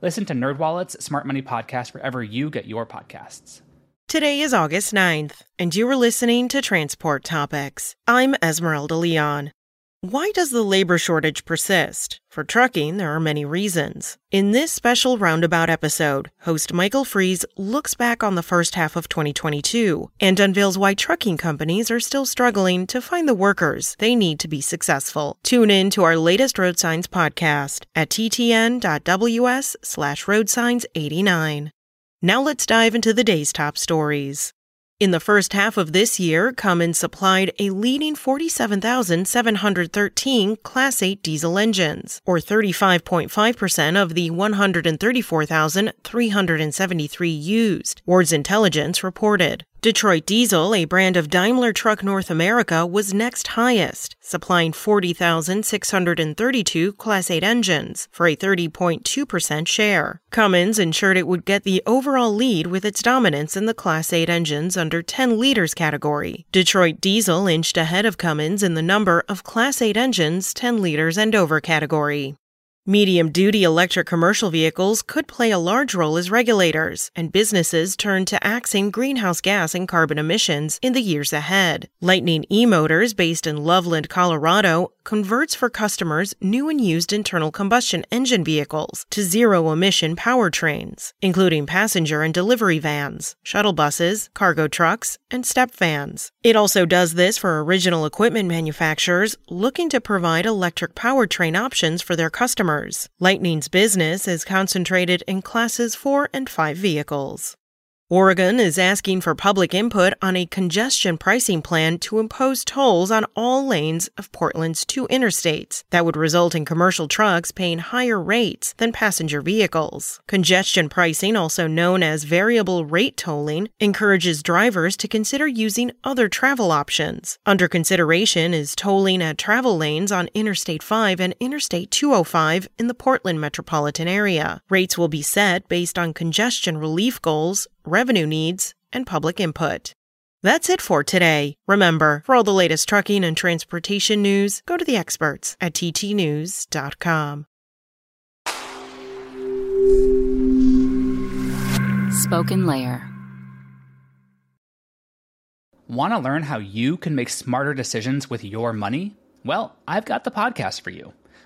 Listen to NerdWallet's Smart Money Podcast wherever you get your podcasts. Today is August 9th, and you are listening to Transport Topics. I'm Esmeralda Leon. Why does the labor shortage persist? For trucking, there are many reasons. In this special roundabout episode, host Michael Freeze looks back on the first half of 2022 and unveils why trucking companies are still struggling to find the workers they need to be successful. Tune in to our latest Road Signs podcast at ttn.ws slash roadsigns89. Now let's dive into the day's top stories. In the first half of this year, Cummins supplied a leading 47,713 Class 8 diesel engines, or 35.5% of the 134,373 used, Wards Intelligence reported. Detroit Diesel, a brand of Daimler Truck North America, was next highest, supplying 40,632 Class 8 engines for a 30.2% share. Cummins ensured it would get the overall lead with its dominance in the Class 8 engines under 10 liters category. Detroit Diesel inched ahead of Cummins in the number of Class 8 engines 10 liters and over category. Medium duty electric commercial vehicles could play a large role as regulators, and businesses turn to axing greenhouse gas and carbon emissions in the years ahead. Lightning e Motors, based in Loveland, Colorado, converts for customers new and used internal combustion engine vehicles to zero emission powertrains, including passenger and delivery vans, shuttle buses, cargo trucks, and step vans. It also does this for original equipment manufacturers looking to provide electric powertrain options for their customers Lightning's business is concentrated in classes 4 and 5 vehicles. Oregon is asking for public input on a congestion pricing plan to impose tolls on all lanes of Portland's two interstates that would result in commercial trucks paying higher rates than passenger vehicles. Congestion pricing, also known as variable rate tolling, encourages drivers to consider using other travel options. Under consideration is tolling at travel lanes on Interstate 5 and Interstate 205 in the Portland metropolitan area. Rates will be set based on congestion relief goals revenue needs, and public input. That's it for today. Remember, for all the latest trucking and transportation news, go to the experts at ttnews.com. Spoken Layer. Want to learn how you can make smarter decisions with your money? Well, I've got the podcast for you.